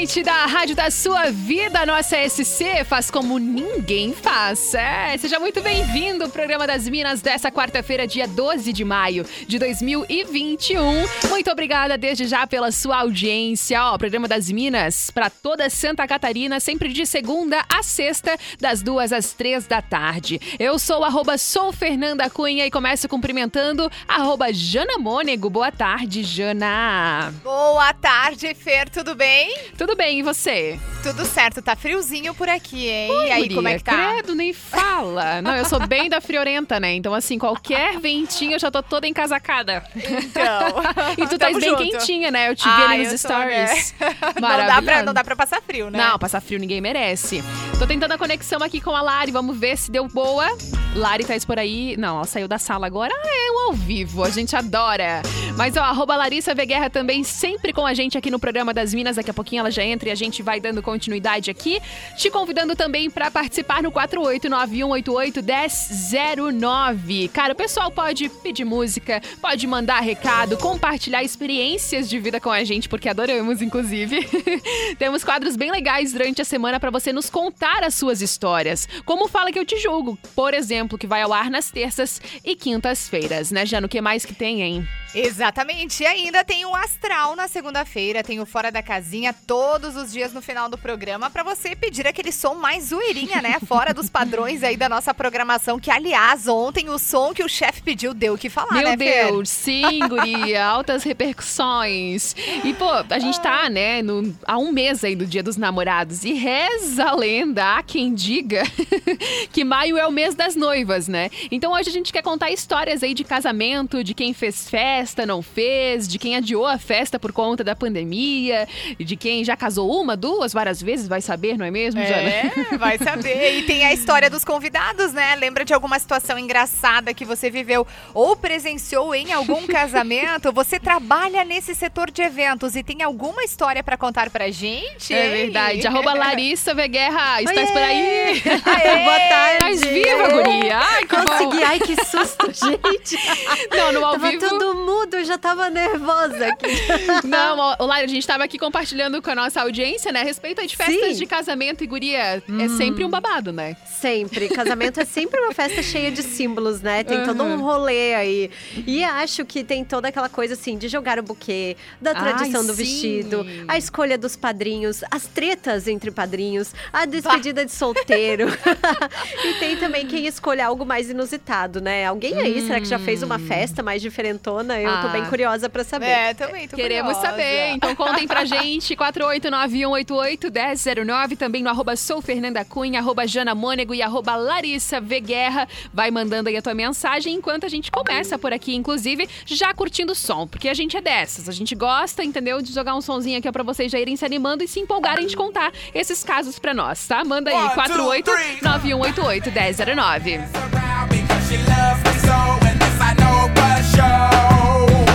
Atlântida, a rádio da sua vida, nossa SC, faz como ninguém faz. É, seja muito bem-vindo ao programa das Minas dessa quarta-feira, dia 12 de maio de 2021. Muito obrigada desde já pela sua audiência. Ó, programa das Minas para toda Santa Catarina, sempre de segunda a sexta, das duas às três da tarde. Eu sou arroba sou Fernanda Cunha e começo cumprimentando arroba Jana Mônego. Boa tarde, Jana. Boa tarde, Fer, tudo bem? Tudo bem, e você? Tudo certo, tá friozinho por aqui, hein? Oi, e aí, guria, como é que tá? Credo, nem fala. Não, eu sou bem da friorenta, né? Então, assim, qualquer ventinho eu já tô toda encasacada. Então. e tu tá bem junto. quentinha, né? Eu te vi Ah, ali nos eu tô, stories. né? Não dá, pra, não dá pra passar frio, né? Não, passar frio ninguém merece. Tô tentando a conexão aqui com a Lari, vamos ver se deu boa. Lari tá por aí. Não, ela saiu da sala agora. Ah, é o ao vivo, a gente adora. Mas ó, arroba Larissa V Guerra também sempre com a gente aqui no programa das Minas. Daqui a pouquinho ela já entra e a gente vai dando continuidade aqui. Te convidando também pra participar no 48918811009. Cara, o pessoal pode pedir música, pode mandar recado, compartilhar experiências de vida com a gente, porque adoramos, inclusive. Temos quadros bem legais durante a semana pra você nos contar as suas histórias. Como Fala que eu te julgo, por exemplo, que vai ao ar nas terças e quintas-feiras, né, Jano? O que mais que tem, hein? Exatamente. E ainda tem o Astral na segunda-feira, tem o Fora da Casinha todos os dias no final do programa pra você pedir aquele som mais zoeirinha, né? Fora dos padrões aí da nossa programação, que aliás, ontem o som que o chefe pediu deu o que falar, Meu né, Fer? Deus, sim, guria, altas repercussões. E, pô, a gente tá, né, no, há um mês aí do Dia dos Namorados. E reza a lenda, há quem diga, que maio é o mês das noivas, né? Então hoje a gente quer contar histórias aí de casamento, de quem fez festa, não fez, de quem adiou a festa por conta da pandemia, de quem já casou uma, duas, várias vezes, vai saber, não é mesmo, Jana? É, vai saber. E tem a história dos convidados, né? Lembra de alguma situação engraçada que você viveu ou presenciou em algum casamento? Você trabalha nesse setor de eventos e tem alguma história pra contar pra gente? É verdade. Arroba Larissa Veguerra. Estás por aí? Aê! Boa tarde. Estás viva, guria? Ai que susto, gente. Não, no ao tava vivo. tudo mudo, eu já tava nervosa aqui. Não, Lara, a gente tava aqui compartilhando com a nossa audiência, né? A respeito de festas Sim. de casamento e guria. É sempre um babado, né? Sempre. Casamento é sempre uma festa cheia de símbolos, né? Tem todo um rolê aí. E acho que tem toda aquela coisa assim de jogar o buquê, da Ai, tradição do sim. vestido, a escolha dos padrinhos, as tretas entre padrinhos, a despedida de solteiro. e tem também quem escolhe algo mais inusitado, né? Alguém aí, será que já fez uma festa mais diferentona? Eu tô Ah. bem curiosa pra saber. É, também, tô Queremos curiosa. saber. Então contem pra gente. 489-188-1009. Também no arroba sou Fernanda Cunha, arroba Jana Mônego e arroba Larissa V Guerra. Vai mandando aí a tua mensagem enquanto a gente começa por aqui, inclusive, já curtindo o som. Porque a gente é dessas. A gente gosta, entendeu? De jogar um sonzinho aqui pra vocês já irem se animando e se empolgarem de contar esses casos pra nós, tá? Manda aí, 489-188-1009. around because she loves me so, and this I know for sure.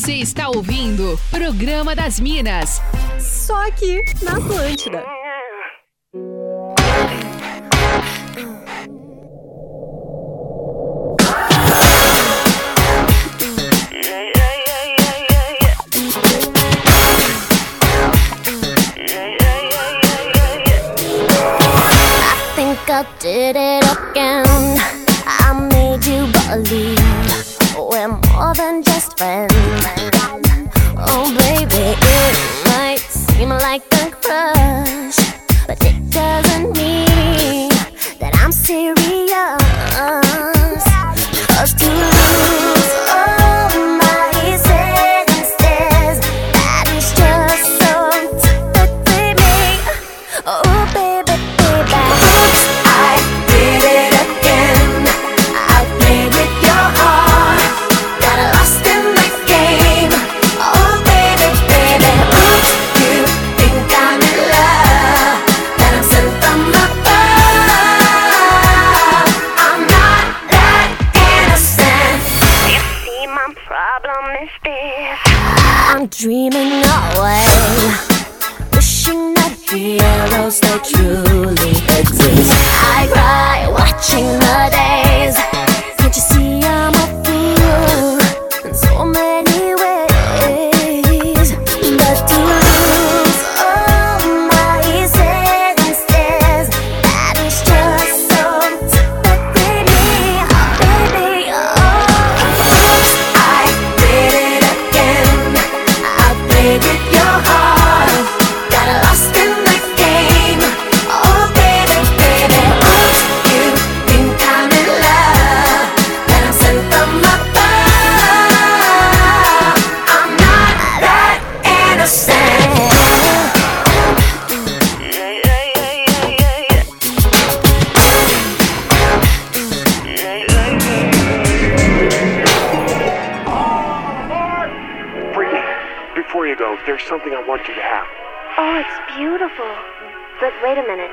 Você está ouvindo Programa das Minas. Só aqui na Atlântida. I did it. I'm dreaming away Wishing that heroes they truly exist. I cry watching the day.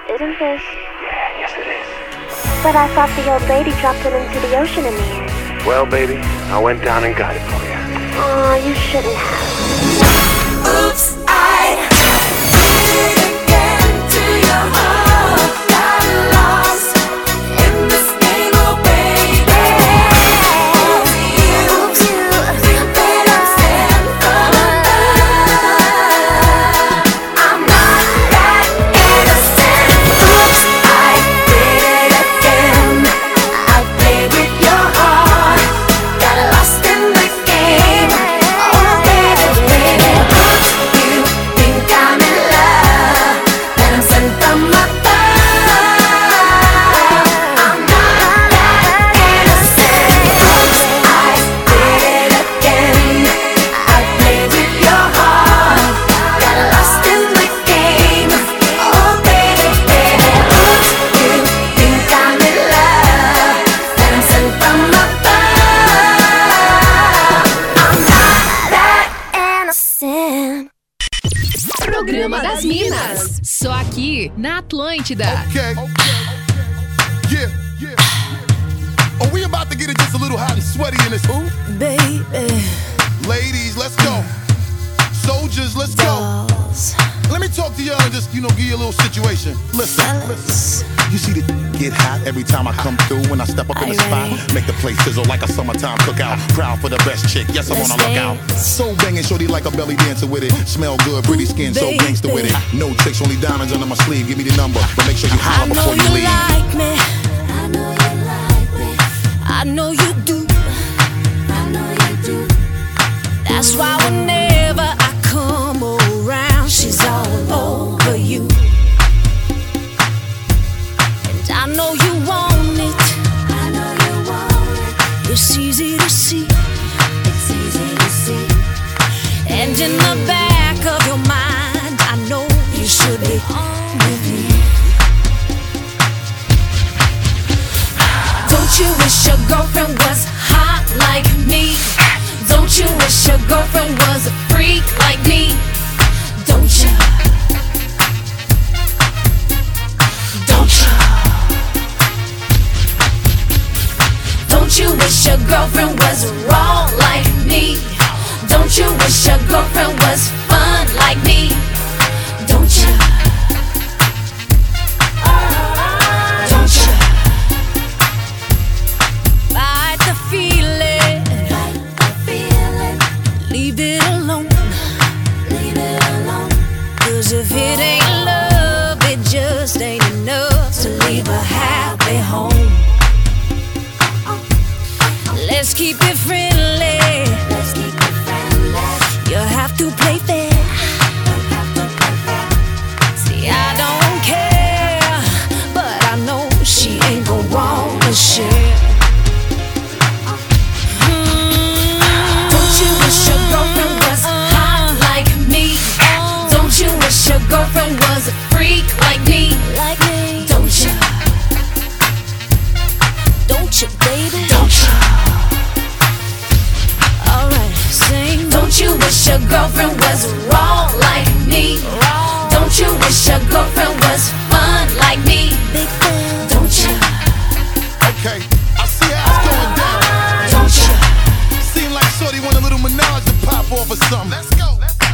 isn't this? Yeah, yes it is. But I thought the old lady dropped it into the ocean in the. Well, baby, I went down and got it for you. Aw, oh, you shouldn't have. Atlântida. Okay. okay. Yeah, yeah. Oh, we about to get it just a little hot and sweaty in this. Ooh. Baby, Ladies, let's go. Soldiers, let's go. Let me talk to y'all and just, you know, give you a little situation. Listen, listen. You see the get hot every time I come through when I step up in the spot. Make the place sizzle like a summertime cookout. Proud for the best chick. Yes, I'm Let's on a lookout. So banging, shorty like a belly dancer with it. Smell good, pretty skin, so gangster with it. No tricks, only diamonds under my sleeve. Give me the number, but make sure you holler before you you leave. like like me? Like me? Don't you? Don't you, baby? Don't you? Alright, sing. Don't you wish your girlfriend was raw like me? Raw. Don't you wish your girlfriend was fun like me? Big fan. Don't you? Okay, I see how it's going down. Don't you? Seem like Shorty want a little menage to pop off or something. Let's go.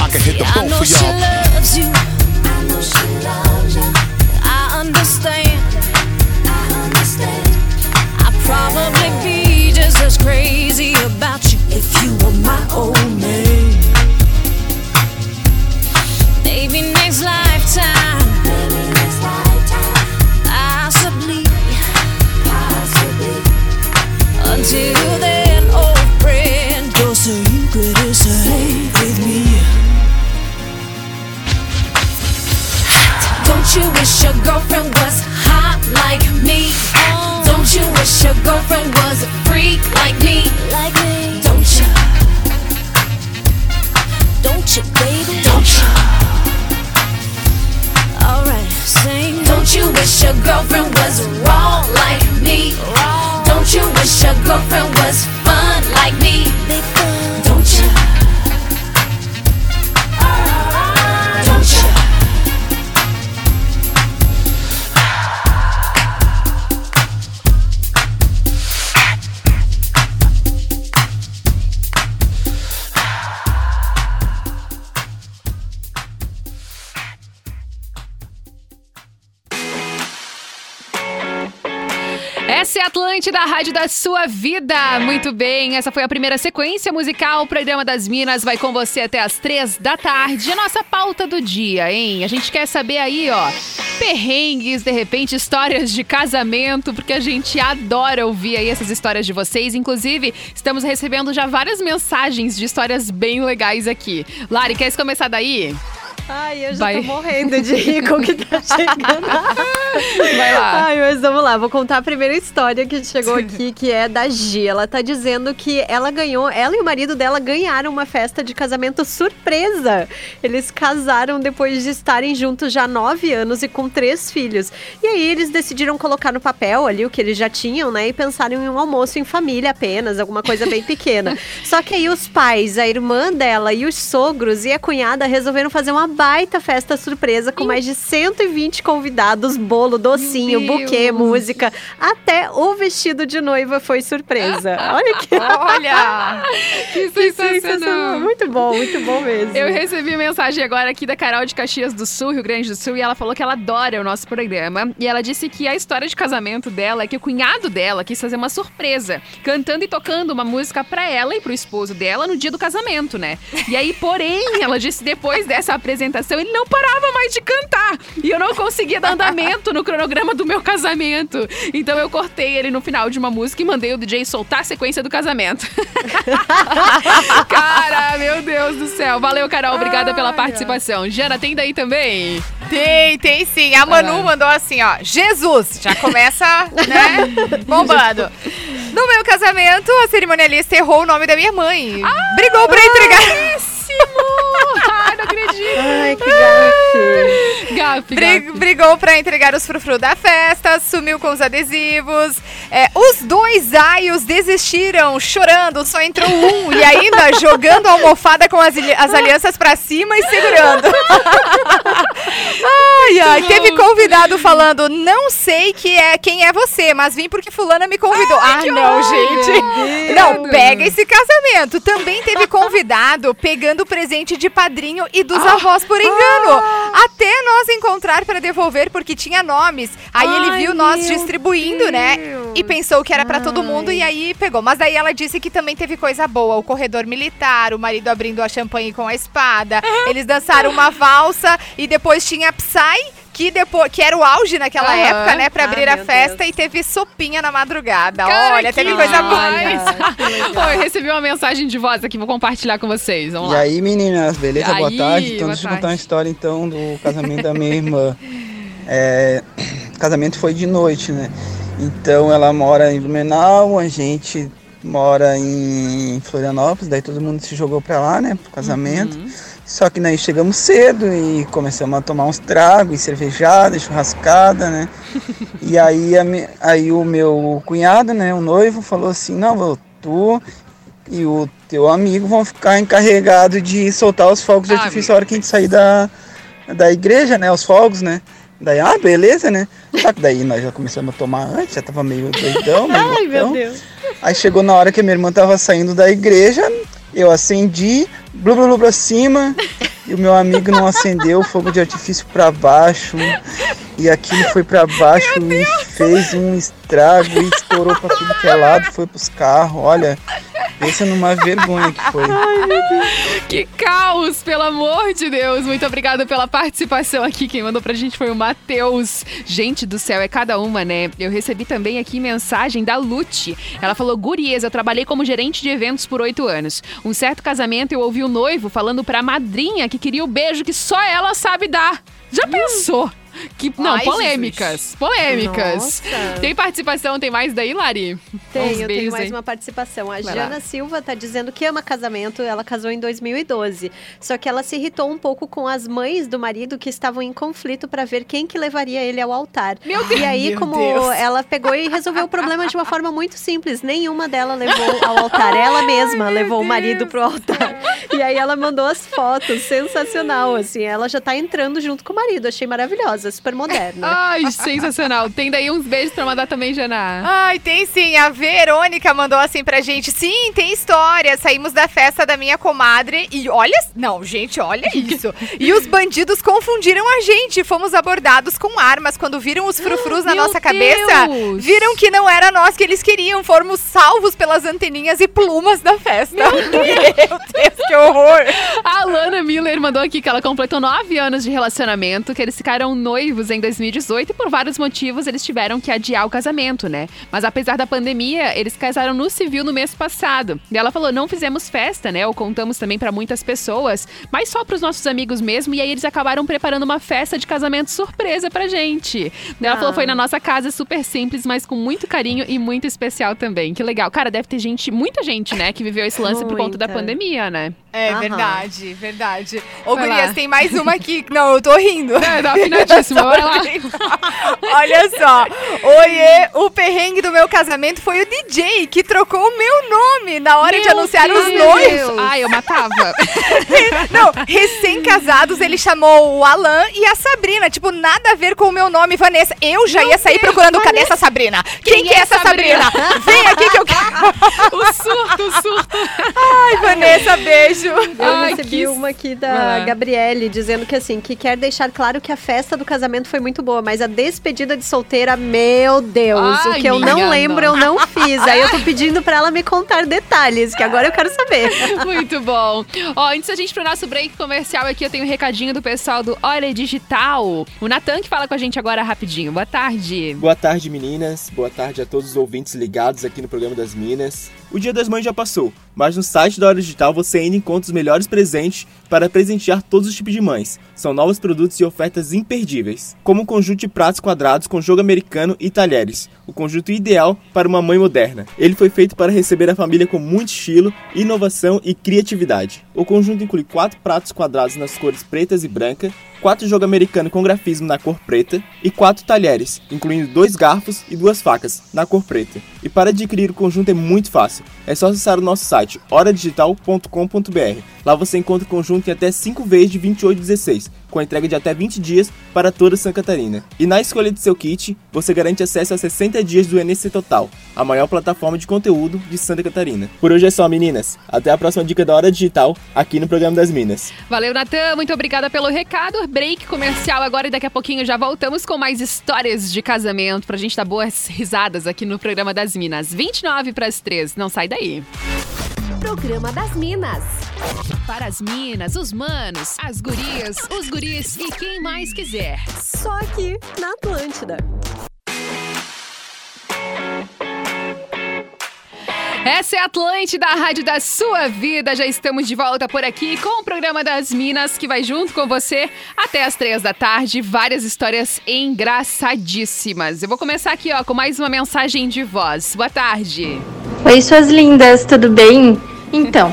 I can hit the I boat know for she y'all. loves you. I know she loves you. I understand. I understand. I'd probably be just as crazy about you if you were my old man. Maybe next lifetime. Girlfriend Atlântida, a rádio da sua vida. Muito bem, essa foi a primeira sequência musical. O programa das Minas vai com você até as três da tarde. A nossa pauta do dia, hein? A gente quer saber aí, ó, perrengues, de repente, histórias de casamento, porque a gente adora ouvir aí essas histórias de vocês. Inclusive, estamos recebendo já várias mensagens de histórias bem legais aqui. Lari, quer começar daí? Ai, eu já Vai. tô morrendo de rir com o que tá chegando. Vai lá. Ai, mas vamos lá, vou contar a primeira história que chegou aqui, que é da Gi. Ela tá dizendo que ela ganhou, ela e o marido dela ganharam uma festa de casamento surpresa. Eles casaram depois de estarem juntos já há nove anos e com três filhos. E aí eles decidiram colocar no papel ali o que eles já tinham, né? E pensaram em um almoço em família apenas, alguma coisa bem pequena. Só que aí os pais, a irmã dela e os sogros e a cunhada resolveram fazer uma baita festa surpresa com mais de 120 convidados, bolo, docinho, buquê, música. Até o vestido de noiva foi surpresa. Olha que Olha! Que sensacional. sensacional. Muito bom, muito bom mesmo. Eu recebi mensagem agora aqui da Carol de Caxias do Sul, Rio Grande do Sul, e ela falou que ela adora o nosso programa. E ela disse que a história de casamento dela é que o cunhado dela quis fazer uma surpresa, cantando e tocando uma música pra ela e pro esposo dela no dia do casamento, né? E aí, porém, ela disse depois dessa apresentação, ele não parava mais de cantar. E eu não conseguia dar andamento no cronograma do meu casamento. Então eu cortei ele no final de uma música e mandei o DJ soltar a sequência do casamento. Cara, meu Deus do céu. Valeu, Carol. Obrigada pela participação. Jana, tem daí também? Tem, tem sim. A Manu lá. mandou assim, ó. Jesus! Já começa, né? Bombando. No meu casamento, a cerimonialista errou o nome da minha mãe. Brigou pra entregar. Ai, não acredito. Ai, que gafe. Gafe, Bri- gafe. brigou pra entregar os frufru da festa, sumiu com os adesivos. É, os dois aios desistiram, chorando, só entrou um. E ainda jogando a almofada com as, as alianças pra cima e segurando. ai, ai. Teve convidado falando: não sei que é, quem é você, mas vim porque fulana me convidou. ah, não, gente. Não, pega esse casamento. Também teve convidado pegando o presente de padrinho e dos avós por engano. Até nós encontrar para devolver porque tinha nomes. Aí ele Ai, viu nós distribuindo, né? Deus. E pensou que era para todo mundo e aí pegou. Mas daí ela disse que também teve coisa boa. O corredor militar, o marido abrindo a champanhe com a espada. Eles dançaram uma valsa e depois tinha Psy. Que, depois, que era o auge naquela Aham. época, né? Pra Ah, abrir a meu festa Deus. e teve sopinha na madrugada. Cara, Olha, teve que coisa boa. Pô, eu recebi uma mensagem de voz aqui, vou compartilhar com vocês. Vamos E lá. aí, meninas, beleza? Aí, boa tarde. Então, boa deixa eu contar uma história, então, do casamento da minha irmã. É, o casamento foi de noite, né? Então, ela mora em Blumenau, a gente mora em Florianópolis, daí todo mundo se jogou pra lá, né, pro casamento. Só que daí chegamos cedo e começamos a tomar uns tragos, e cervejada, e churrascada, né? e aí, a aí o meu cunhado, né, o noivo, falou assim, não, tu e o teu amigo vão ficar encarregados de soltar os fogos de Ah, artifício a hora que a gente sair da, da igreja, né? Os fogos, né? Daí, ah, beleza, né? Só que daí nós já começamos a tomar antes, já tava meio doidão, meio Ai, meu loucão. Deus. Aí chegou na hora que a minha irmã tava saindo da igreja, eu acendi, blu blu blu pra cima, e o meu amigo não acendeu o fogo de artifício pra baixo. E aquilo foi pra baixo e fez um estrago e estourou pra tudo que é lado, foi pros carros. Olha, pensa numa vergonha que foi. Que caos, pelo amor de Deus. Muito obrigada pela participação aqui. Quem mandou pra gente foi o Matheus. Gente do céu, é cada uma, né? Eu recebi também aqui mensagem da Lute. Ela falou: Gurias, eu trabalhei como gerente de eventos por oito anos. Um certo casamento eu ouvi o noivo falando pra madrinha que queria o beijo que só ela sabe dar. Já pensou? Que, não, Ai, polêmicas. Polêmicas. Nossa. Tem participação, tem mais daí, Lari? Uns Tenho, tenho mais aí. uma participação. A Vai Jana lá. Silva tá dizendo que ama casamento. Ela casou em 2012. Só que ela se irritou um pouco com as mães do marido que estavam em conflito para ver quem que levaria ele ao altar. Meu Deus. E aí, Meu como Deus. ela pegou e resolveu o problema de uma forma muito simples. Nenhuma dela levou ao altar. Ela mesma levou o marido pro altar. E aí ela mandou as fotos. Sensacional, assim. Ela já tá entrando junto com o marido. Achei maravilhosa, super moderna. Ai, sensacional. Tem daí uns beijos pra mandar também, Jana. Ai, tem sim. A Verônica mandou assim pra gente. Sim, tem história. Saímos da festa da minha comadre e olha. Não, gente, olha isso. E os bandidos confundiram a gente. Fomos abordados com armas. Quando viram os frufrus na Meu nossa cabeça, Deus! viram que não era nós que eles queriam. Fomos salvos pelas anteninhas e plumas da festa. Meu Deus, que horror. A Alana Miller mandou aqui que ela completou nove anos de relacionamento, que eles ficaram noivos em 2018 e por vários motivos eles tiveram que adiar o casamento, né? Mas apesar da pandemia, eles casaram no civil no mês passado. E ela falou: não fizemos festa, né? Ou contamos também para muitas pessoas, mas só para os nossos amigos mesmo. E aí eles acabaram preparando uma festa de casamento surpresa pra gente. Ela Ah. falou: foi na nossa casa, super simples, mas com muito carinho e muito especial também. Que legal. Cara, deve ter gente, muita gente, né, que viveu esse lance por conta da Muita. pandemia, né? É Aham. verdade, verdade. Ô, Vai Gurias, lá. tem mais uma aqui. Não, eu tô rindo. É, tá afinadíssima, vai lá. Olha só. Oiê, o perrengue do meu casamento foi o DJ que trocou o meu nome na hora de Meu anunciar os Deus! noivos. Ai, eu matava. Não, recém-casados, ele chamou o Alan e a Sabrina. Tipo, nada a ver com o meu nome, Vanessa. Eu já ia sair procurando, cadê essa Sabrina? Quem, que é essa Sabrina? Vem aqui que eu quero. o surto, o surto. Ai, Vanessa, beijo. Eu Ai, recebi que- uma aqui da lá. Gabriele dizendo que assim, que quer deixar claro que a festa do casamento foi muito boa, mas a despedida de solteira, meu Deus, Ai, o que eu não lembro, eu não fiz. Aí eu tô pedindo pra ela me contar detalhes, que agora eu quero saber. Muito bom. Ó, antes da gente ir pro nosso break comercial aqui, eu tenho um recadinho do pessoal do Olha Digital. O Natan que fala com a gente agora rapidinho. Boa tarde. Boa tarde, meninas. Boa tarde a todos os ouvintes ligados aqui no programa das Minas. O Dia das Mães já passou, mas no site da Hora Digital você ainda encontra os melhores presentes para presentear todos os tipos de mães. São novos produtos e ofertas imperdíveis, como o conjunto de pratos quadrados com jogo americano e talheres, o conjunto ideal para uma mãe moderna. Ele foi feito para receber a família com muito estilo, inovação e criatividade. O conjunto inclui quatro pratos quadrados nas cores pretas e branca, quatro jogo americano com grafismo na cor preta e quatro talheres, incluindo dois garfos e duas facas, na cor preta. E para adquirir o conjunto é muito fácil. É só acessar o nosso site horadigital.com.br. Lá você encontra o conjunto em até 5 vezes de 28,16, com entrega de até 20 dias para toda Santa Catarina. E na escolha de seu kit, você garante acesso a 60 dias do NC Total, a maior plataforma de conteúdo de Santa Catarina. Por hoje é só, meninas. Até a próxima dica da Hora Digital, aqui no programa das Minas. Valeu, Natan. Muito obrigada pelo recado. Break comercial agora e daqui a pouquinho já voltamos com mais histórias de casamento pra gente dar boas risadas aqui no programa das Minas. 29 para as 3. Não sai daí. Programa das Minas. Para as minas, os manos, as gurias, os guris e quem mais quiser. Só aqui na Atlântida. Essa é a Atlântida, a rádio da sua vida. Já estamos de volta por aqui com o programa das Minas, que vai junto com você até as três da tarde. Várias histórias engraçadíssimas. Eu vou começar aqui, ó, com mais uma mensagem de voz. Boa tarde. Oi, suas lindas, tudo bem? Então,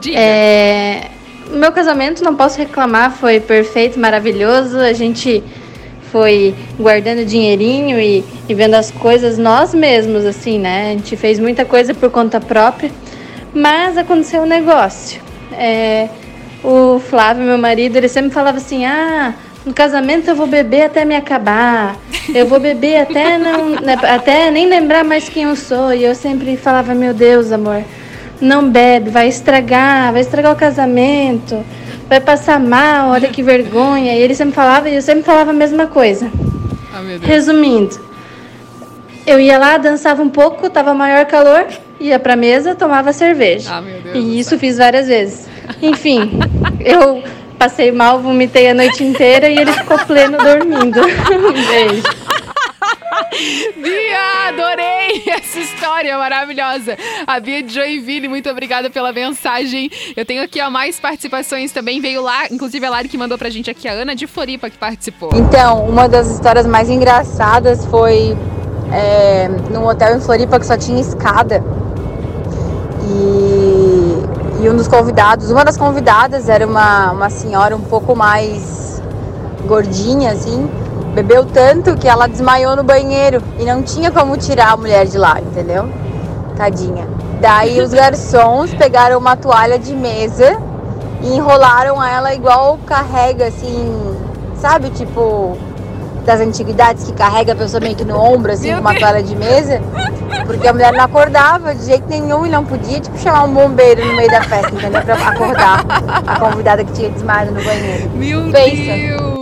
Diga. é, meu casamento, não posso reclamar, foi perfeito, maravilhoso. A gente foi guardando dinheirinho e, e vendo as coisas nós mesmos, assim, né? A gente fez muita coisa por conta própria, mas aconteceu um negócio. É, o Flávio, meu marido, ele sempre falava assim: ah. No casamento eu vou beber até me acabar. Eu vou beber até não, né, até nem lembrar mais quem eu sou. E eu sempre falava: "Meu Deus, amor, não bebe, vai estragar, vai estragar o casamento, vai passar mal, olha que vergonha". E ele sempre falava e eu sempre falava a mesma coisa. Ah. Resumindo, eu ia lá, dançava um pouco, tava maior calor, ia pra mesa, tomava cerveja. Ah, meu Deus. do E isso fiz várias vezes. Enfim, eu passei mal, vomitei a noite inteira e ele ficou pleno dormindo. Um beijo. Bia, adorei essa história maravilhosa. A Bia de Joinville, muito obrigada pela mensagem. Eu tenho aqui ó, mais participações também. Veio lá, inclusive a Lari que mandou pra gente aqui, a Ana de Floripa que participou. Então, uma das histórias mais engraçadas foi é, num hotel em Floripa que só tinha escada. E, e um dos convidados, uma das convidadas era uma, uma senhora um pouco mais gordinha, assim, bebeu tanto que ela desmaiou no banheiro e não tinha como tirar a mulher de lá, entendeu? Tadinha. Daí os garçons pegaram uma toalha de mesa e enrolaram ela igual carrega, assim, sabe, tipo das antiguidades que carrega a pessoa meio que no ombro, assim, com uma toalha de mesa. Porque a mulher não acordava de jeito nenhum e não podia, tipo, chamar um bombeiro no meio da festa, entendeu? Pra acordar a convidada que tinha desmaiado no banheiro. Meu Pensa. Deus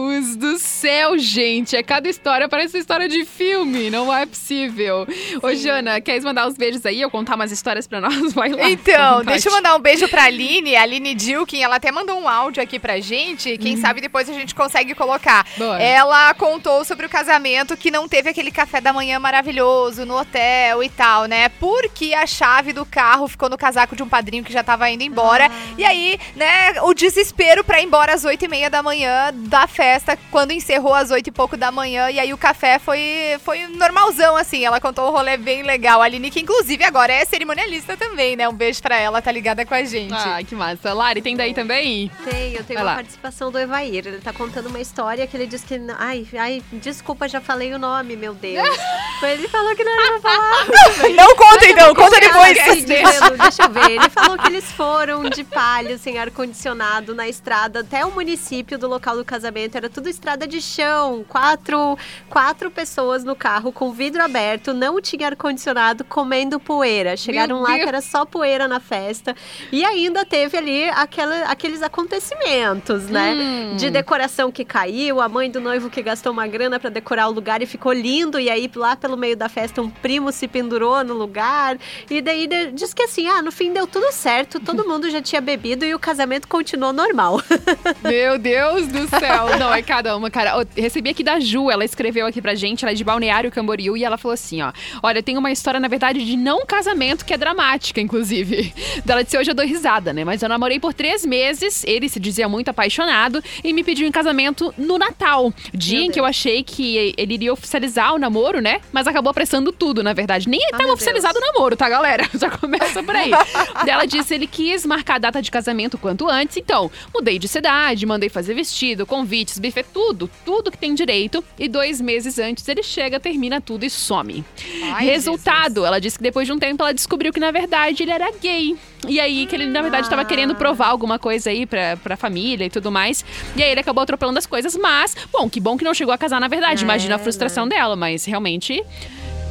céu. gente. É cada história, parece história de filme. Não é possível. Ô, Jana, queres mandar uns beijos aí ou contar umas histórias pra nós? Vai lá. Então, deixa eu mandar um beijo pra Aline, a Aline Dilkin, ela até mandou um áudio aqui pra gente, quem sabe depois a gente consegue colocar. Ela contou sobre o casamento que não teve aquele café da manhã maravilhoso no hotel e tal, né? Porque a chave do carro ficou no casaco de um padrinho que já tava indo embora. E aí, né, o desespero pra ir embora às oito e meia da manhã da festa, quando encerrou às oito e pouco da manhã. E aí o café foi, foi normalzão, assim. Ela contou um rolê bem legal. A Aline, que inclusive agora é cerimonialista também, né? Um beijo pra ela, tá ligada com a gente. Ah, que massa. Lari, tem daí também? Tem, eu tenho Vai uma lá. participação do Evair. Ele tá contando uma história que ele disse que. Ai, ai, desculpa, já falei o nome, meu Deus. Mas ele falou que não era pra falar. Não conta então, conta depois. Dizendo, deixa eu ver. Ele falou que eles foram de palio, sem ar-condicionado, na estrada até o município do local do casamento. Era tudo estrada de chão. Quatro, quatro pessoas no carro com vidro aberto, não tinha ar-condicionado, comendo poeira. Chegaram lá Deus. que era só poeira na festa. E ainda teve ali aquela, aqueles acontecimentos, né? Hum. De decoração que caiu, a mãe do noivo que gastou uma grana pra decorar o lugar e ficou lindo. E aí, lá pelo meio da festa, um primo se pendurou no lugar. E daí diz que assim, ah, no fim deu tudo certo, todo mundo já tinha bebido e o casamento continuou normal. Meu Deus do céu. Não, é cada uma, cara. Recebi aqui da Ju, ela escreveu aqui pra gente, ela é de Balneário Camboriú, e ela falou assim, ó. Olha, tem uma história, na verdade, de não casamento, que é dramática, inclusive. Dela disse, hoje eu dou risada, né? Mas eu namorei por três meses, ele se dizia muito apaixonado, e me pediu em casamento no Natal. Dia em que eu achei que ele iria oficializar o namoro, né? Mas acabou apressando tudo, na verdade. Nem estava meu oficializado o namoro, tá, galera? Já começa por aí. Ela disse ele quis marcar a data de casamento quanto antes, então mudei de cidade, mandei fazer vestido, convites, buffet, tudo, tudo que tem direito. E dois meses antes ele chega, termina tudo e some. Ai, Resultado, ela disse que depois de um tempo ela descobriu que na verdade ele era gay. E aí que ele na verdade estava querendo provar alguma coisa aí pra, pra família e tudo mais. E aí ele acabou atropelando as coisas, mas, bom, que bom que não chegou a casar na verdade. É, Imagina a frustração dela, mas realmente.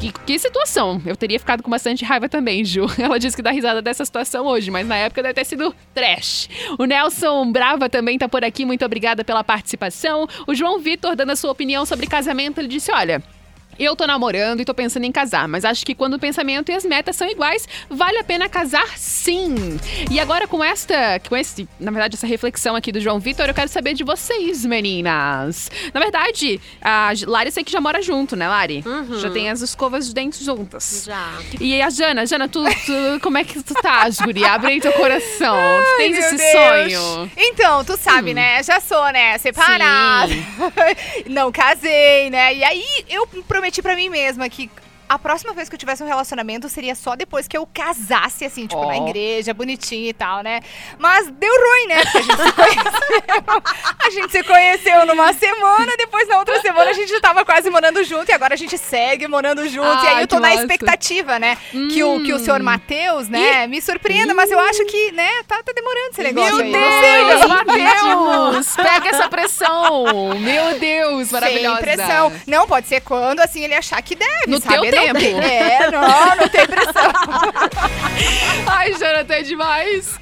Que, que situação. Eu teria ficado com bastante raiva também, Ju. Ela disse que dá risada dessa situação hoje, mas na época deve ter sido trash. O Nelson Brava também tá por aqui, muito obrigada pela participação. O João Vitor, dando a sua opinião sobre casamento, ele disse: olha. Eu tô namorando e tô pensando em casar, mas acho que quando o pensamento e as metas são iguais, vale a pena casar sim. E agora com esta, com esse, na verdade, essa reflexão aqui do João Vitor, eu quero saber de vocês, meninas. Na verdade, a Lari sei que já mora junto, né, Lari? Uhum. Já tem as escovas de dentes juntas. Já. E a Jana, Jana, tu, tu- como é que tu tá, Guri? Abre aí teu coração. tu tens esse Deus. sonho? Então, tu sabe, Hum. né? Já sou, né? Separada. Não casei, né? E aí eu prometi pra mim mesma que. A próxima vez que eu tivesse um relacionamento seria só depois que eu casasse, assim, tipo, na Ó. igreja, bonitinho e tal, né? Mas deu ruim, né? Porque a gente se conheceu. a gente se conheceu numa semana, depois na outra semana a gente já tava quase morando junto e agora a gente segue morando junto. e aí Ai, eu tô na massa. expectativa, né? Que, o, que o senhor Matheus, né, me surpreenda, mas eu acho que, né, tá, tá demorando esse negócio Meu aí. Deus, Matheus! Pega essa pressão! Meu Deus, maravilhosa! Sem pressão. Não, pode ser quando, assim, ele achar que deve, No sabe? teu tempo. tem- É, não, não tem pressão. Ai, Jonathan, é demais!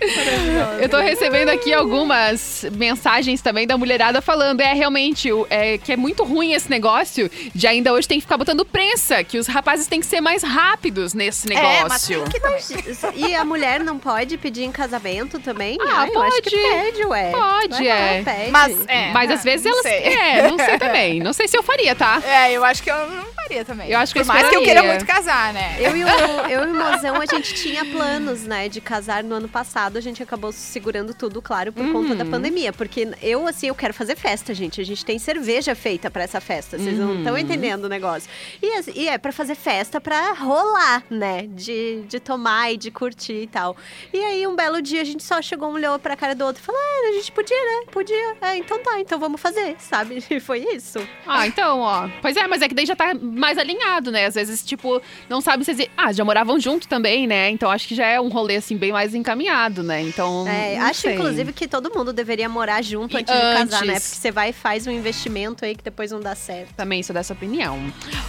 Eu tô recebendo aqui algumas mensagens também da mulherada falando, é realmente, o- é, que é muito ruim esse negócio de ainda hoje tem que ficar botando prensa, que os rapazes têm que ser mais rápidos nesse É, mas negócio. tem que. E a mulher não pode pedir em casamento também? Ah, Ai, eu acho que pode. pede, ué. Pode, é. pede. Mas, é, Mas às vezes elas. sei. É, não sei também. Não sei se eu faria, tá? É, eu acho que eu não faria também. Eu acho que Por eu mais que eu. Queira muito casar, né? Eu e, o, eu e o Mozão, a gente tinha planos, né, de casar no ano passado. A gente acabou segurando tudo, claro, por conta Uhum. da pandemia. Porque eu, assim, eu quero fazer festa, gente. A gente tem cerveja feita pra essa festa. Vocês não estão Uhum. entendendo o negócio. E, e é pra fazer festa pra rolar, né? De, de tomar e de curtir e tal. E aí, um belo dia, a gente só chegou, um olhou pra cara do outro e falou: ah, a gente podia, né? Podia. É, então tá, então vamos fazer, sabe? E foi isso. Ah, então, ó. Pois é, mas é que daí já tá mais alinhado, né? Às vezes, tipo, não sabe se. Ah, já moravam junto também, né? Então acho que já é um rolê, assim, bem mais encaminhado, né? Então. É, acho sei. inclusive que todo mundo deveria morar junto E antes, de casar, né? antes. Porque você vai e faz um investimento aí que depois não dá certo. Também sou dessa opinião.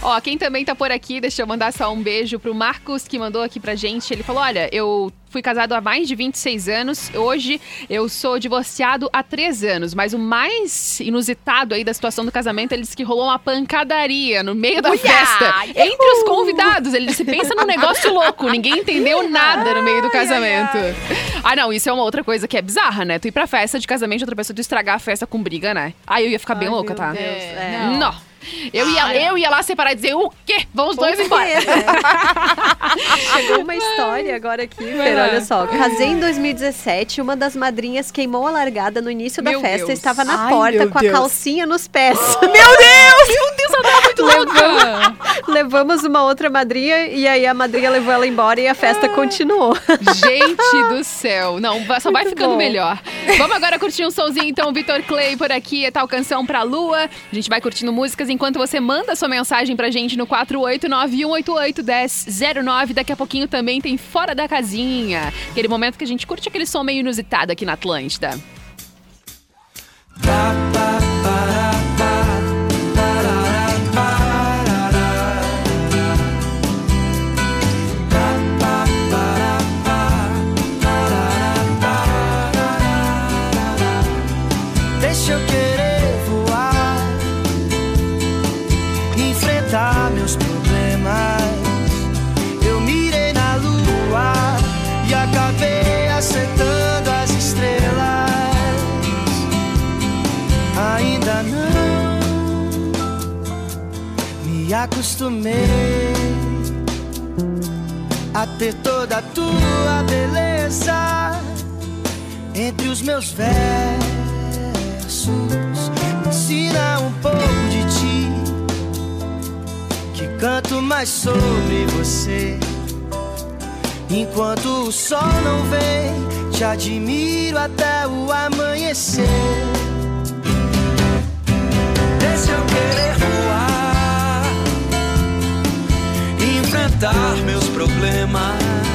Ó, quem também tá por aqui, deixa eu mandar só um beijo pro Marcos, que mandou aqui pra gente. Ele falou: olha, eu fui casado há mais de 26 anos. Hoje eu sou divorciado há 3 anos. Mas o mais inusitado aí da situação do casamento, ele disse que rolou uma pancadaria no meio da Uia! festa. Entre os convidados. Ele disse, pensa num negócio louco. Ninguém entendeu nada no meio do casamento. Ah, não, isso é uma outra coisa que é bizarra, né? Tu ir pra festa de casamento de outra pessoa, tu estragar a festa com briga, né? Aí eu ia ficar bem louca, tá? Deus, é. Não. Eu ia, eu ia lá separar e dizer, o quê? Vamos dois embora. Chegou uma história agora aqui, Fer, olha só. Casei em 2017, uma das madrinhas queimou a largada no início da Meu festa Deus. e estava na Ai, porta com a Deus. calcinha nos pés. Meu Deus! Meu Deus, ela muito louca! Levamos uma outra madrinha e aí a madrinha levou ela embora e a festa continuou. Gente do céu. Não, só vai Muito ficando bom. melhor. Vamos agora curtir um somzinho, então, Vitor Clay por aqui, é tal canção pra lua. A gente vai curtindo músicas enquanto você manda sua mensagem pra gente no 489-188-1009. Daqui a pouquinho também tem Fora da Casinha. Aquele momento que a gente curte aquele som meio inusitado aqui na Atlântida. Mais sobre você. Enquanto o sol não vem, te admiro até o amanhecer. Deixa eu querer voar, enfrentar meus problemas.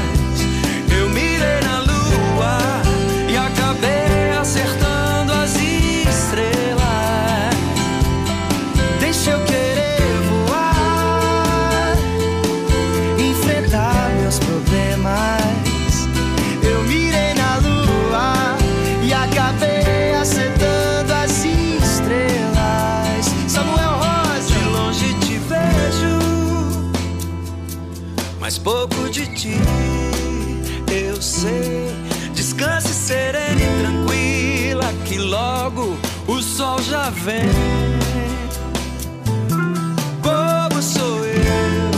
Mas pouco de ti eu sei. Descanse serena e tranquila, que logo o sol já vem. Bobo sou eu,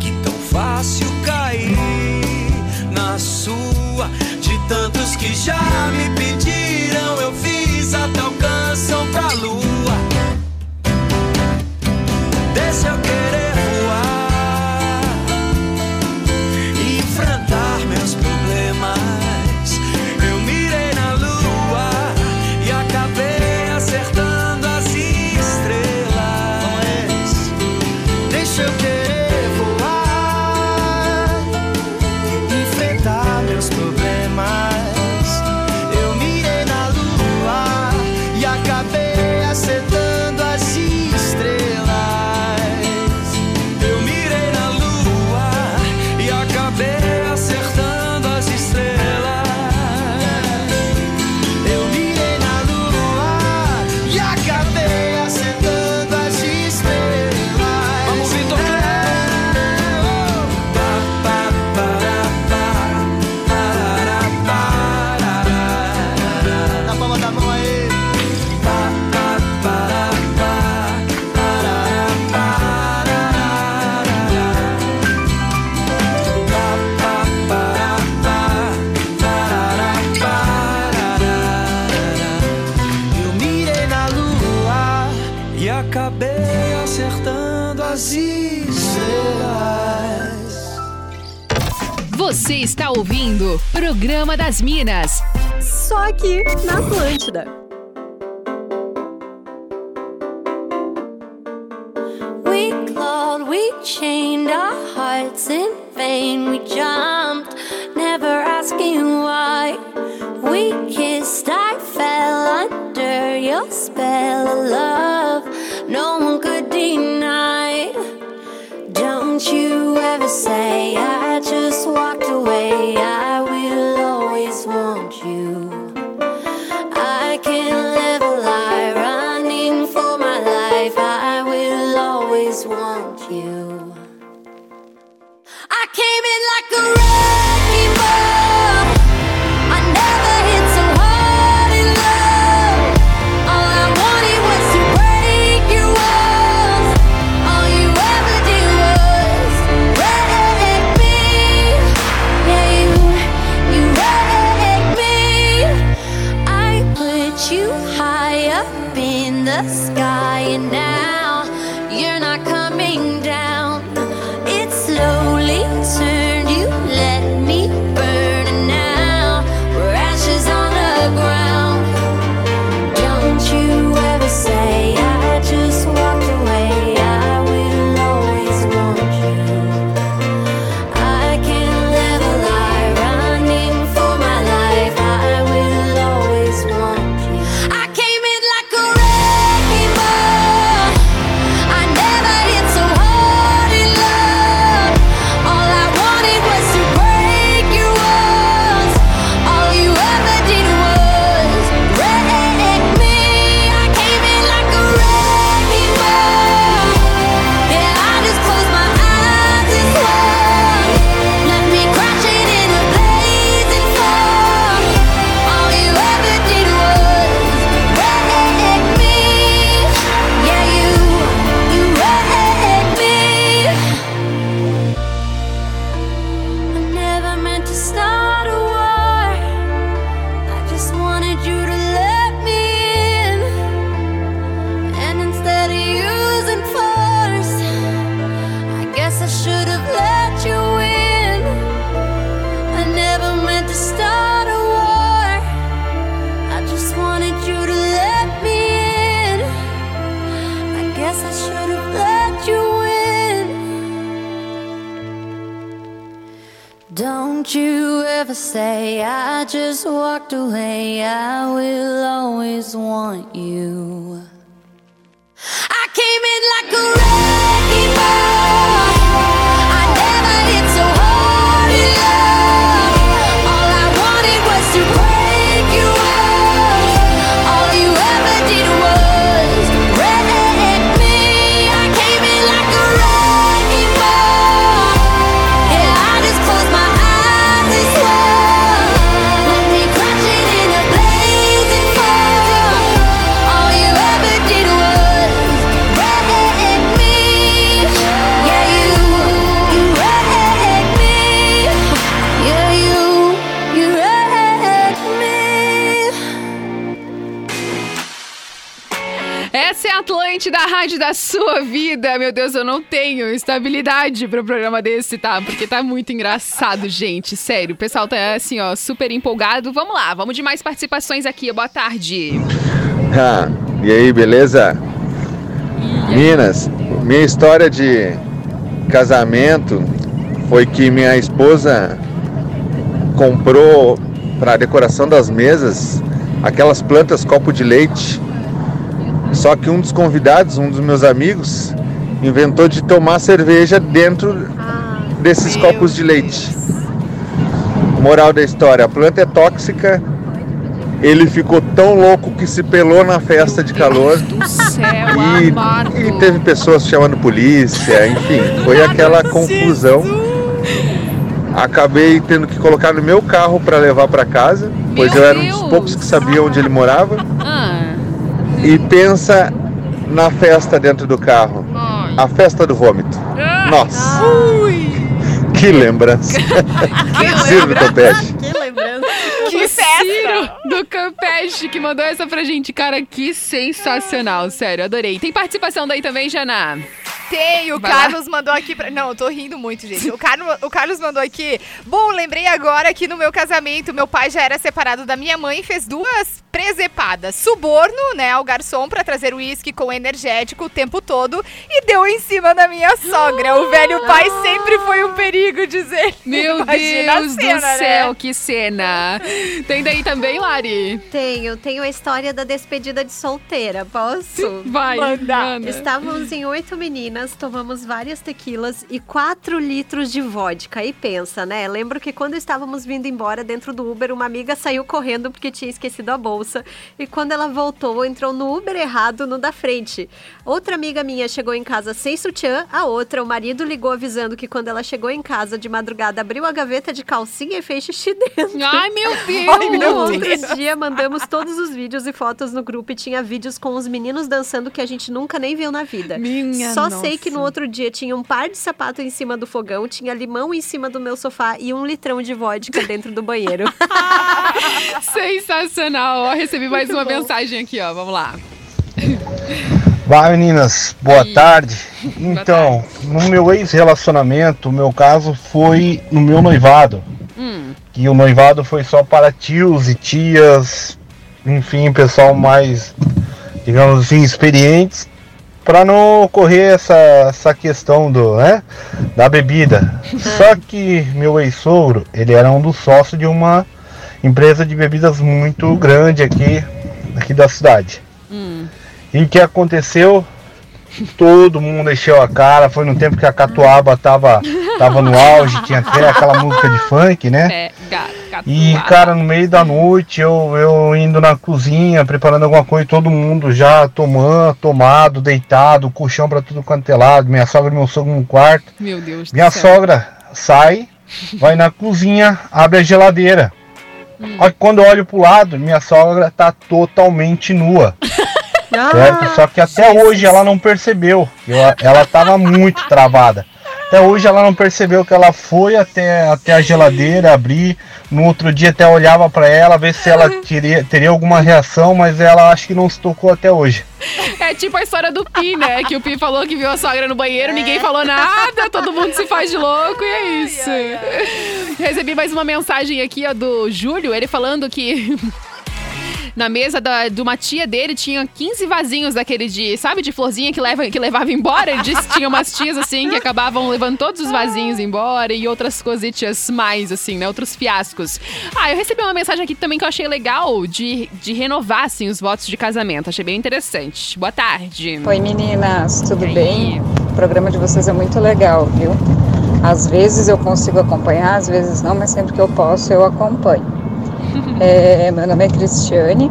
que tão fácil cair na sua. De tantos que já me pediram, eu fiz até o canção está ouvindo Programa das Minas. Só aqui na Atlântida. We clawed, we chained our hearts in vain. We jumped, never asking why. We kissed, I fell under your spell of love. No one could deny. Ever say I just walked away. I will always want you. I came in like a wrecking ball. I never hit so hard in love. Essa é a Atlântida, a rádio da sua vida. Meu Deus, eu não tenho estabilidade para um programa desse, tá? Porque tá muito engraçado, gente. Sério, o pessoal tá assim, ó, super empolgado. Vamos lá, vamos de mais participações aqui. Boa tarde. Ah, e aí, beleza? Minas, minha história de casamento foi que minha esposa comprou para decoração das mesas aquelas plantas copo de leite. Só que um dos convidados, um dos meus amigos, inventou de tomar cerveja dentro desses copos de leite. Moral da história: a planta é tóxica. Ele ficou tão louco que se pelou na festa de calor. E, e teve pessoas chamando polícia, enfim, foi aquela confusão. Acabei tendo que colocar no meu carro para levar para casa, pois eu era um dos poucos que sabia onde ele morava. E pensa na festa dentro do carro. A festa do vômito. Nossa! Que lembrança! Ciro do Topete. Que lembrança. Que Ciro do Campeche que mandou essa pra gente. Cara, que sensacional. Sério, adorei. Tem participação daí também, Jana? Tem, o Vai lá. Carlos mandou aqui pra... Não, eu tô rindo muito, gente. O, Carlos, o Carlos mandou aqui. Bom, lembrei agora que no meu casamento, meu pai já era separado da minha mãe e fez duas presepadas. Suborno, né, ao garçom pra trazer uísque com energético o tempo todo e deu em cima da minha sogra. O velho pai sempre foi um perigo, dizer. Meu Imagina Deus cena, do né? céu, que cena. Tem daí também, Lari? Tenho, tenho a história da despedida de solteira. Posso? Vai, Manda. manda. Estávamos em oito meninas, tomamos várias tequilas e quatro litros de vodka. E pensa, né? Lembro que quando estávamos vindo embora dentro do Uber, uma amiga saiu correndo porque tinha esquecido a bolsa. E quando ela voltou, entrou no Uber errado, no da frente. Outra amiga minha chegou em casa sem sutiã, a outra, o marido ligou avisando que quando ela chegou em casa de madrugada, abriu a gaveta de calcinha e fez xixi dentro. Ai, meu Deus! Ai, meu Deus. Dia, mandamos todos os vídeos e fotos no grupo e tinha vídeos com os meninos dançando que a gente nunca nem viu na vida. Minha Só nossa. sei que no outro dia tinha um par de sapato em cima do fogão, tinha limão em cima do meu sofá e um litrão de vodka dentro do banheiro. Sensacional. Ó, recebi mais uma mensagem aqui, ó. Vamos lá. Vai meninas, boa tarde. Então, no meu ex-relacionamento, o meu caso foi no meu noivado. Hum. Que o noivado foi só para tios e tias, enfim, pessoal mais, digamos assim, experientes, para não ocorrer essa, essa questão do, né, da bebida. Só que meu ex-sogro, ele era um dos sócios de uma empresa de bebidas muito grande aqui, aqui da cidade. Hum. E o que aconteceu? Todo mundo encheu a cara. Foi no tempo que a Catuaba tava, tava no auge, tinha até aquela música de funk, né? É, gato, gato. E, cara, no meio da noite, eu, eu indo na cozinha, preparando alguma coisa, todo mundo já tomando, tomado, deitado, colchão pra tudo quanto é lado, minha sogra e meu sogro no quarto. Meu Deus Minha do céu. sogra sai, vai na cozinha, abre a geladeira. Hum. Quando eu olho pro lado, minha sogra tá totalmente nua. Certo? Só que até hoje ela não percebeu. Eu- ela tava muito travada. Até hoje ela não percebeu que ela foi até, até a geladeira abrir. No outro dia até olhava para ela, ver se ela teria, teria alguma reação, mas ela acho que não se tocou até hoje. É tipo a história do Pi, né? Que o Pi falou que viu a sogra no banheiro, ninguém falou nada, todo mundo se faz de louco e é isso. Recebi mais uma mensagem aqui, ó, do Júlio, ele falando que. Na mesa da, de uma tia dele tinha 15 vasinhos daquele de, sabe, de florzinha que, leva, que levava embora. Ele disse que tinha umas tias assim que acabavam levando todos os vasinhos embora e outras cositas mais, assim, né? Outros fiascos. Ah, eu recebi uma mensagem aqui também que eu achei legal de, de renovar, assim, os votos de casamento. Achei bem interessante. Boa tarde. Oi meninas, tudo bem? O programa de vocês é muito legal, viu? Às vezes eu consigo acompanhar, às vezes não, mas sempre que eu posso eu acompanho. É, meu nome é Cristiane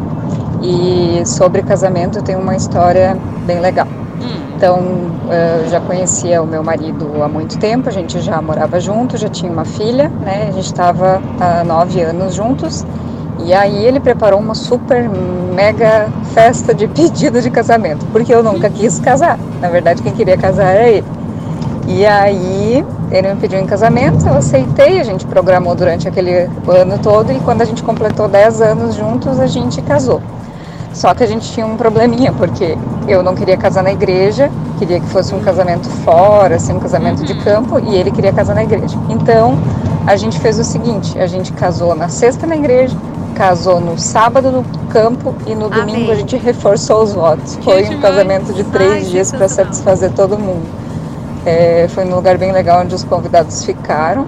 e sobre casamento tenho uma história bem legal. Então, eh, eu já conhecia o meu marido há muito tempo, a gente já morava junto, já tinha uma filha, né? A gente estava há nove anos juntos. E aí ele preparou uma super mega festa de pedido de casamento, porque eu nunca quis casar. Na verdade, quem queria casar era ele. E aí ele me pediu em casamento, eu aceitei, a gente programou durante aquele ano todo e quando a gente completou 10 anos juntos, a gente casou. Só que a gente tinha um probleminha, porque eu não queria casar na igreja, queria que fosse um casamento fora, assim, um casamento de campo, e ele queria casar na igreja. Então, a gente fez o seguinte, a gente casou na sexta na igreja, casou no sábado no campo e no domingo a gente reforçou os votos. Foi um casamento de três dias para satisfazer todo mundo. É, foi num lugar bem legal onde os convidados ficaram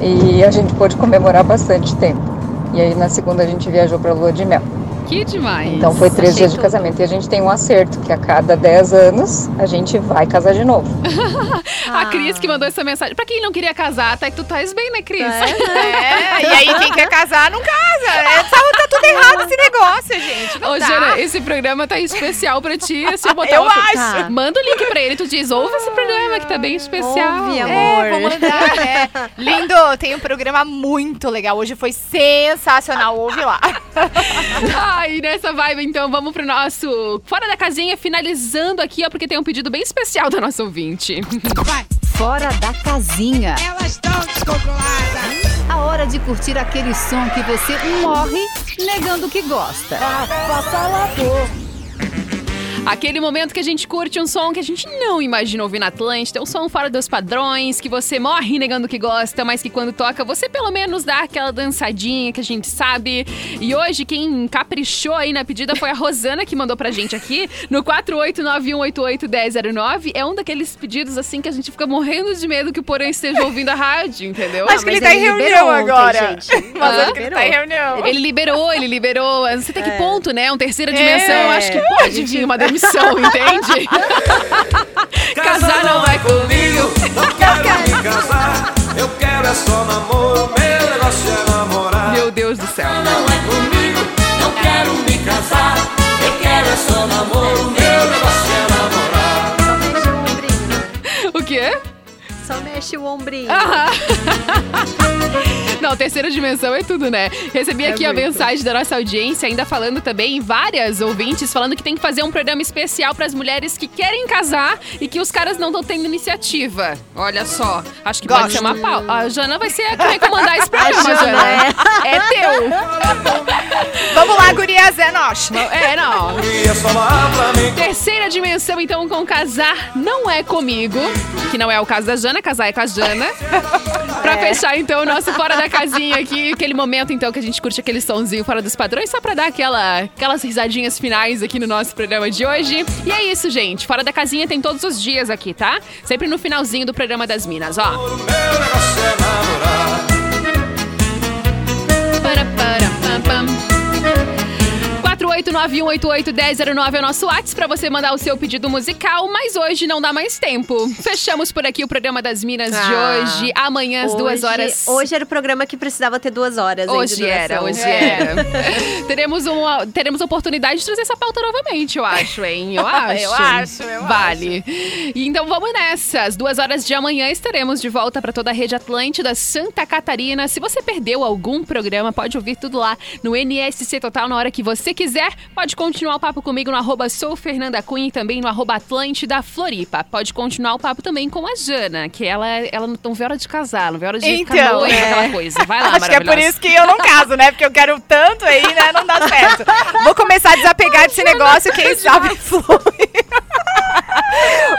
e a gente pôde comemorar bastante tempo. E aí na segunda a gente viajou para lua de mel. Que demais. Então foi três Achei dias de tudo. casamento. E a gente tem um acerto, que a cada 10 anos a gente vai casar de novo. A Cris que mandou essa mensagem. Pra quem não queria casar, até que tu tá bem, né, Cris? É, e aí quem quer casar não casa. É, tá, tá tudo errado esse negócio, gente. Não Ô, dá. Jana, esse programa tá especial pra ti. Se eu botar Eu acho. Tá. Manda o link pra ele, tu diz, ouve esse programa que tá bem especial. Ouve, É, vou mandar, né? Lindo, tem um programa muito legal. Hoje foi sensacional. Ouve lá. Ai, nessa vibe, então, vamos pro nosso Fora da Casinha, finalizando aqui, ó, porque tem um pedido bem especial da nossa ouvinte. Fora da casinha. Elas estão descontroladas. A hora de curtir aquele som que você morre negando que gosta. Aquele momento que a gente curte um som que a gente não imagina ouvir na Atlântida, um som fora dos padrões, que você morre negando que gosta, mas que quando toca você pelo menos dá aquela dançadinha que a gente sabe. E hoje quem caprichou aí na pedida foi a Rosana que mandou pra gente aqui no 48918811009. É um daqueles pedidos assim que a gente fica morrendo de medo que o Porém esteja ouvindo a rádio, entendeu? Acho que ele tá em reunião agora. Mas Hã? acho que ele tá em reunião. Ele liberou, ele liberou. Não sei até que É. ponto, né? Um terceira É. dimensão. Eu acho que pode vir uma demissão, entende? Casar não é comigo. Não quero me casar, eu quero é só namoro. Meu negócio é namorar. Meu Deus do céu. Não é comigo, não quero me casar. Eu quero é só namoro. Meu negócio é namorar. O quê? Só mexe o ombrinho. Aham. Não, terceira dimensão é tudo, né? Recebi É aqui a muito. mensagem da nossa audiência, ainda falando também, várias ouvintes falando que tem que fazer um programa especial para as mulheres que querem casar e que os caras não estão tendo iniciativa. Olha só, acho que pode Gosto. ser uma pau. A Jana vai ser a que vai comandar esse programa, A Jana, Jana. É teu. Vamos lá, gurias, é nós. É, não. É. Terceira dimensão, então, com casar não é comigo, que não é o caso da Jana, casar é com a Jana. Pra fechar, então, o nosso Fora da Casinha aqui, aquele momento, então, que a gente curte aquele sonzinho fora dos padrões, só pra dar aquela, aquelas risadinhas finais aqui no nosso programa de hoje. E é isso, gente. Fora da Casinha tem todos os dias aqui, tá? Sempre no finalzinho do programa das Minas, ó. É. Para, para. 489-188-1009 é o nosso WhatsApp pra você mandar o seu pedido musical, mas hoje não dá mais tempo. Fechamos por aqui o programa das Minas de Ah. hoje. Amanhã às duas Hoje- horas. Hoje era o programa que precisava ter duas horas. de Hoje era, hoje era. teremos, uma, teremos oportunidade de trazer essa pauta novamente, eu acho, hein? Eu acho. Eu acho, eu Vale. E Então vamos nessa. Às duas horas de amanhã estaremos de volta para toda a rede Atlântida Santa Catarina. Se você perdeu algum programa, pode ouvir tudo lá no NSC Total na hora que você quiser. Quiser, pode continuar o papo comigo no arroba sou Fernanda Cunha e também no arroba Atlântida Floripa. Pode continuar o papo também com a Jana, que ela, ela não vê hora de casar, não vê hora de ficar Então, noiva, é. aquela coisa. Vai lá, Acho que é por isso que eu não caso, né? Porque eu quero tanto aí, né? Não dá certo. Vou começar a desapegar desse negócio, quem sabe flui.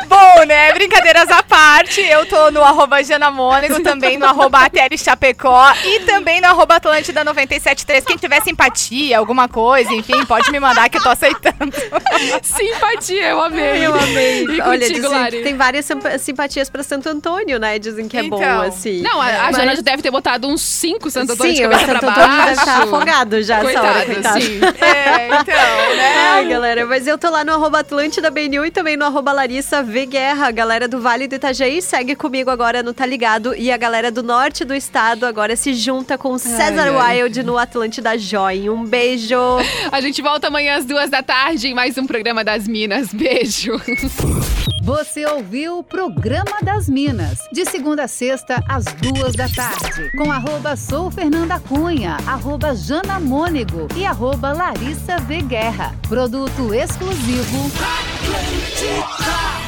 Bom, né? Brincadeiras à parte, eu tô no arroba Jana Mônego, também no arroba ATL Chapecó e também no arroba Atlântida 973. Quem tiver simpatia, alguma coisa, enfim, pode me mandar que eu tô aceitando. Simpatia, eu amei. Eu amei. E Olha, contigo, dizem Lari? tem várias simpa- simpatias pra Santo Antônio, né? Dizem que é bom, Então. assim. Não, a, a Mas- Jana já deve ter botado uns cinco Santo Antônio Sim, de o cabeça Santo pra Antônio baixo. deve estar afogado já essa hora, coitado. sim. É, então, né? Ai, galera, mas eu tô lá no arroba Atlântida BNU e também no arroba Larissa V Guerra. A galera do Vale do Itajaí segue comigo agora no Tá Ligado. E a galera do norte do estado agora se junta com César ai. Wild no Atlântida Joy. Um beijo! A gente volta amanhã às duas da tarde em mais um programa das Minas. Beijo. Você ouviu o Programa das Minas, de segunda a sexta, às duas da tarde, com arroba sou Fernanda Cunha, arroba Jana Mônego e arroba Larissa V Guerra. Produto exclusivo. Atlântica.